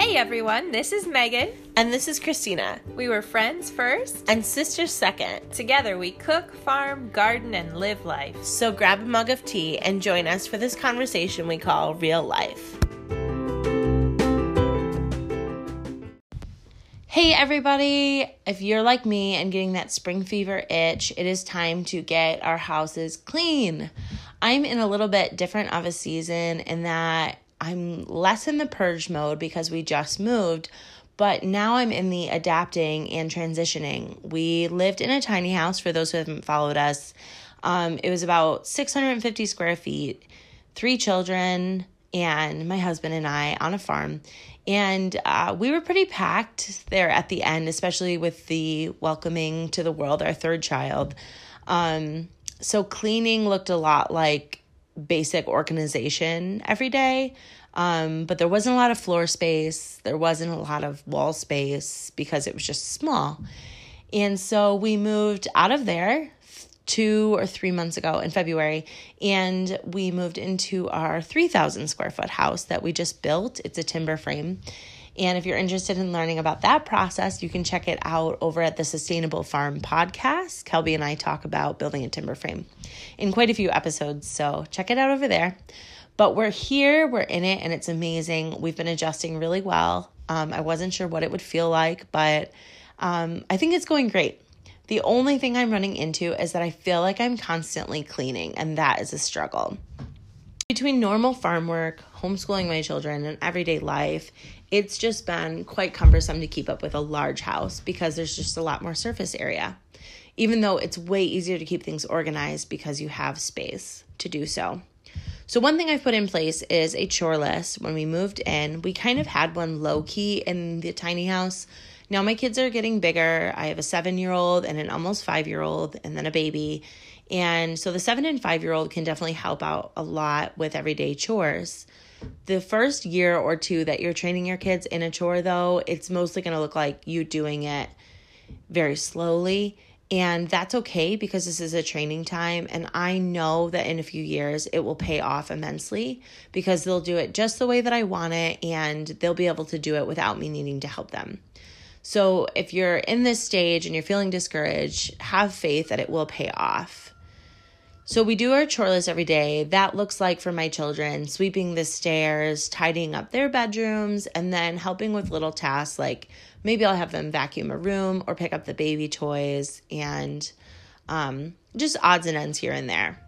Hey everyone, this is Megan. And this is Christina. We were friends first, and sisters second. Together we cook, farm, garden, and live life. So grab a mug of tea and join us for this conversation we call real life. Hey everybody! If you're like me and getting that spring fever itch, it is time to get our houses clean. I'm in a little bit different of a season in that I'm less in the purge mode because we just moved, but now I'm in the adapting and transitioning. We lived in a tiny house for those who haven't followed us. Um, it was about 650 square feet, three children, and my husband and I on a farm. And uh, we were pretty packed there at the end, especially with the welcoming to the world, our third child. Um, so cleaning looked a lot like basic organization every day. Um, but there wasn't a lot of floor space. There wasn't a lot of wall space because it was just small. And so we moved out of there two or three months ago in February, and we moved into our 3,000 square foot house that we just built. It's a timber frame. And if you're interested in learning about that process, you can check it out over at the Sustainable Farm podcast. Kelby and I talk about building a timber frame in quite a few episodes, so check it out over there. But we're here, we're in it, and it's amazing. We've been adjusting really well. Um, I wasn't sure what it would feel like, but um, I think it's going great. The only thing I'm running into is that I feel like I'm constantly cleaning, and that is a struggle. Between normal farm work, homeschooling my children, and everyday life, it's just been quite cumbersome to keep up with a large house because there's just a lot more surface area. Even though it's way easier to keep things organized because you have space to do so. So, one thing I've put in place is a chore list. When we moved in, we kind of had one low key in the tiny house. Now, my kids are getting bigger. I have a seven year old and an almost five year old, and then a baby. And so, the seven and five year old can definitely help out a lot with everyday chores. The first year or two that you're training your kids in a chore, though, it's mostly going to look like you doing it very slowly. And that's okay because this is a training time. And I know that in a few years it will pay off immensely because they'll do it just the way that I want it and they'll be able to do it without me needing to help them. So if you're in this stage and you're feeling discouraged, have faith that it will pay off. So we do our chore list every day. That looks like for my children sweeping the stairs, tidying up their bedrooms, and then helping with little tasks like maybe I'll have them vacuum a room or pick up the baby toys and um, just odds and ends here and there.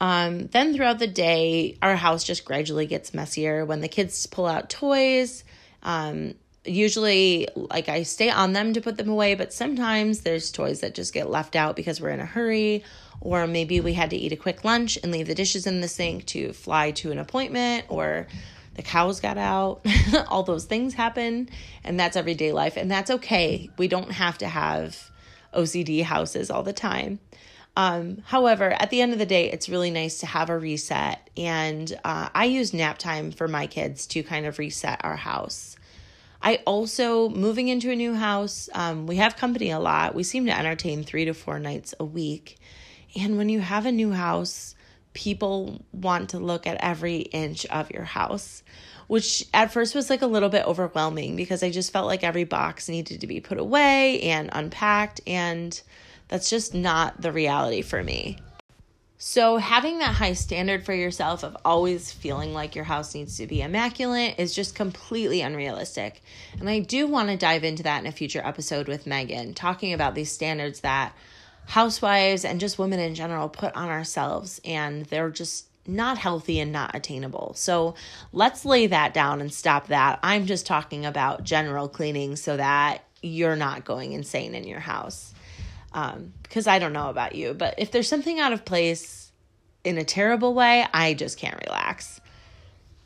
Um, then throughout the day, our house just gradually gets messier when the kids pull out toys. Um, usually, like I stay on them to put them away, but sometimes there's toys that just get left out because we're in a hurry or maybe we had to eat a quick lunch and leave the dishes in the sink to fly to an appointment, or the cows got out. All those things happen, and that's everyday life, and that's okay. We don't have to have OCD houses all the time. Um, however, at the end of the day, it's really nice to have a reset, and uh, I use nap time for my kids to kind of reset our house. I also, moving into a new house, um, we have company a lot. We seem to entertain three to four nights a week. And when you have a new house, people want to look at every inch of your house, which at first was like a little bit overwhelming because I just felt like every box needed to be put away and unpacked. And that's just not the reality for me. So, having that high standard for yourself of always feeling like your house needs to be immaculate is just completely unrealistic. And I do want to dive into that in a future episode with Megan, talking about these standards that housewives and just women in general put on ourselves, and they're just not healthy and not attainable. So let's lay that down and stop that. I'm just talking about general cleaning so that you're not going insane in your house. Um, because I don't know about you, but if there's something out of place in a terrible way, I just can't relax.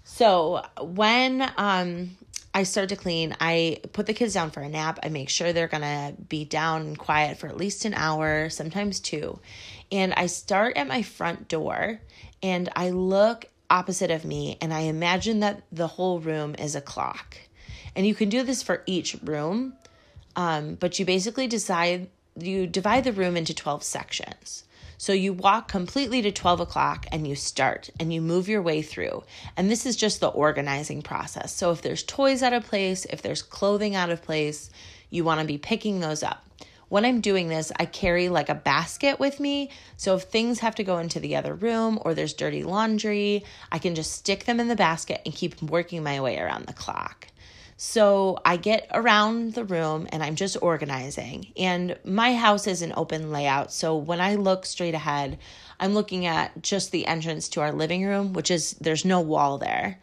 So when um I start to clean. I put the kids down for a nap. I make sure they're to be down and quiet for at least an hour, sometimes two. And I start at my front door and I look opposite of me and I imagine that the whole room is a clock. And you can do this for each room, um, but you basically decide, you divide the room into 12 sections. So you walk completely to 12 o'clock and you start and you move your way through. And this is just the organizing process. So if there's toys out of place, if there's clothing out of place, you want to be picking those up. When I'm doing this, I carry like a basket with me. So if things have to go into the other room or there's dirty laundry, I can just stick them in the basket and keep working my way around the clock. So I get around the room and I'm just organizing. And my house is an open layout. So when I look straight ahead, I'm looking at just the entrance to our living room, which is there's no wall there.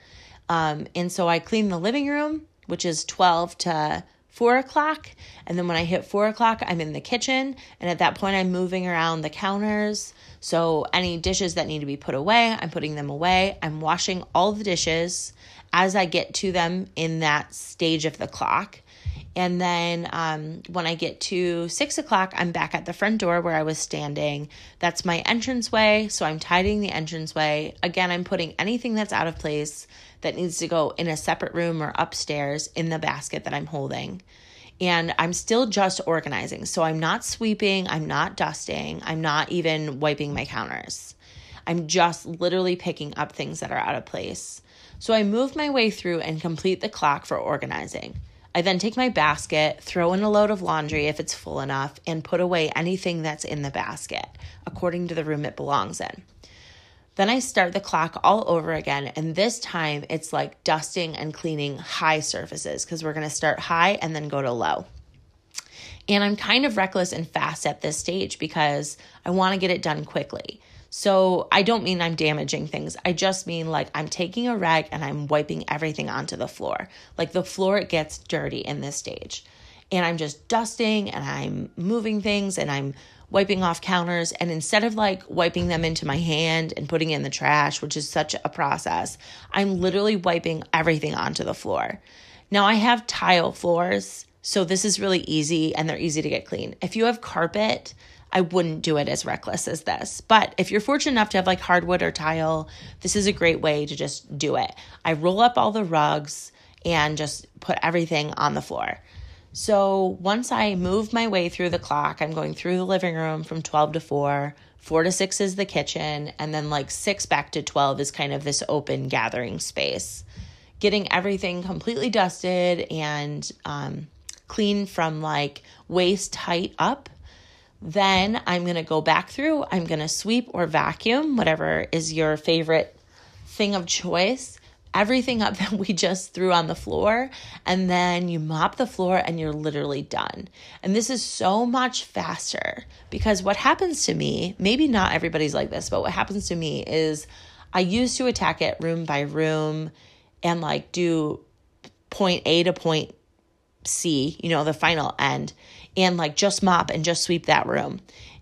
Um, and so I clean the living room, which is 12 to four o'clock. And then when I hit four o'clock, I'm in the kitchen. And at that point, I'm moving around the counters. So any dishes that need to be put away, I'm putting them away. I'm washing all the dishes as I get to them in that stage of the clock. And then um, when I get to six o'clock, I'm back at the front door where I was standing. That's my entranceway. So I'm tidying the entranceway. Again, I'm putting anything that's out of place that needs to go in a separate room or upstairs in the basket that I'm holding. And I'm still just organizing. So I'm not sweeping, I'm not dusting, I'm not even wiping my counters. I'm just literally picking up things that are out of place. So I move my way through and complete the clock for organizing. I then take my basket, throw in a load of laundry if it's full enough, and put away anything that's in the basket according to the room it belongs in. Then I start the clock all over again, and this time it's like dusting and cleaning high surfaces because we're gonna start high and then go to low. And I'm kind of reckless and fast at this stage because I wanna get it done quickly. So I don't mean I'm damaging things. I just mean like I'm taking a rag and I'm wiping everything onto the floor. Like the floor gets dirty in this stage. And I'm just dusting and I'm moving things and I'm wiping off counters. And instead of like wiping them into my hand and putting in the trash, which is such a process, I'm literally wiping everything onto the floor. Now I have tile floors, so this is really easy and they're easy to get clean. If you have carpet, I wouldn't do it as reckless as this. But if you're fortunate enough to have like hardwood or tile, this is a great way to just do it. I roll up all the rugs and just put everything on the floor. So once I move my way through the clock, I'm going through the living room from 12 to 4. 4 to 6 is the kitchen. And then like 6 back to 12 is kind of this open gathering space. Getting everything completely dusted and um, clean from like waist height up then I'm going to go back through, I'm going to sweep or vacuum, whatever is your favorite thing of choice, everything up that we just threw on the floor. And then you mop the floor and you're literally done. And this is so much faster because what happens to me, maybe not everybody's like this, but what happens to me is I used to attack it room by room and like do point A to point C, you know, the final end and like just mop and just sweep that room.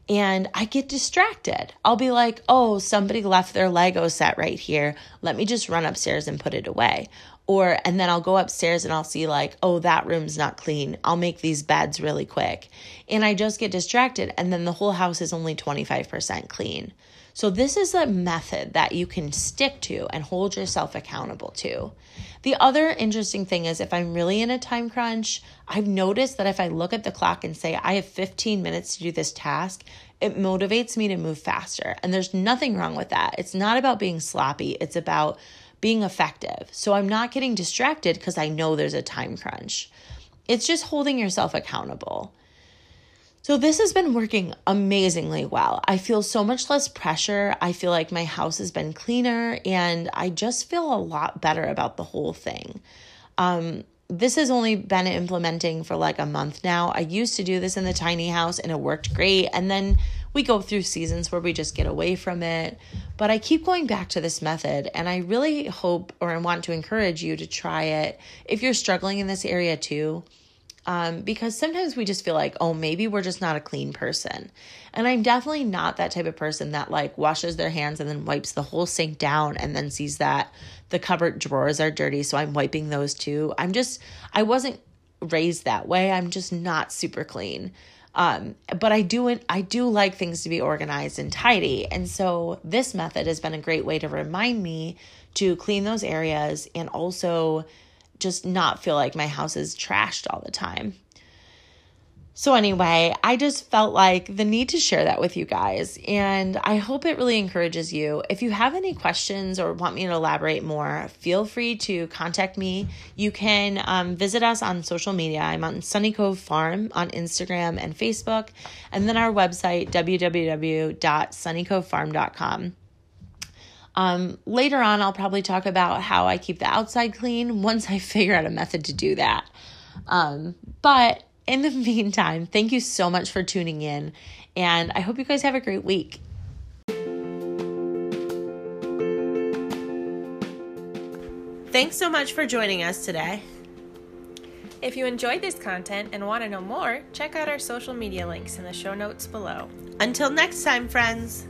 And I get distracted. I'll be like, oh, somebody left their Lego set right here. Let me just run upstairs and put it away. Or, and then I'll go upstairs and I'll see, like, oh, that room's not clean. I'll make these beds really quick. And I just get distracted. And then the whole house is only 25% clean. So, this is a method that you can stick to and hold yourself accountable to. The other interesting thing is if I'm really in a time crunch, I've noticed that if I look at the clock and say, I have 15 minutes to do this task, it motivates me to move faster. And there's nothing wrong with that. It's not about being sloppy, it's about being effective. So I'm not getting distracted because I know there's a time crunch. It's just holding yourself accountable. So, this has been working amazingly well. I feel so much less pressure. I feel like my house has been cleaner and I just feel a lot better about the whole thing. Um, this has only been implementing for like a month now. I used to do this in the tiny house and it worked great. And then we go through seasons where we just get away from it. But I keep going back to this method and I really hope or I want to encourage you to try it if you're struggling in this area too um, because sometimes we just feel like, oh, maybe we're just not a clean person. And I'm definitely not that type of person that like washes their hands and then wipes the whole sink down and then sees that the cupboard drawers are dirty. So I'm wiping those too. I'm just, I wasn't raised that way. I'm just not super clean. Um, but I do I do like things to be organized and tidy. And so this method has been a great way to remind me to clean those areas and also just not feel like my house is trashed all the time. So, anyway, I just felt like the need to share that with you guys. And I hope it really encourages you. If you have any questions or want me to elaborate more, feel free to contact me. You can um, visit us on social media. I'm on Sunny Cove Farm on Instagram and Facebook, and then our website, www.sunnycovefarm.com. Um, later on, I'll probably talk about how I keep the outside clean once I figure out a method to do that. Um, but in the meantime, thank you so much for tuning in, and I hope you guys have a great week. Thanks so much for joining us today. If you enjoyed this content and want to know more, check out our social media links in the show notes below. Until next time, friends.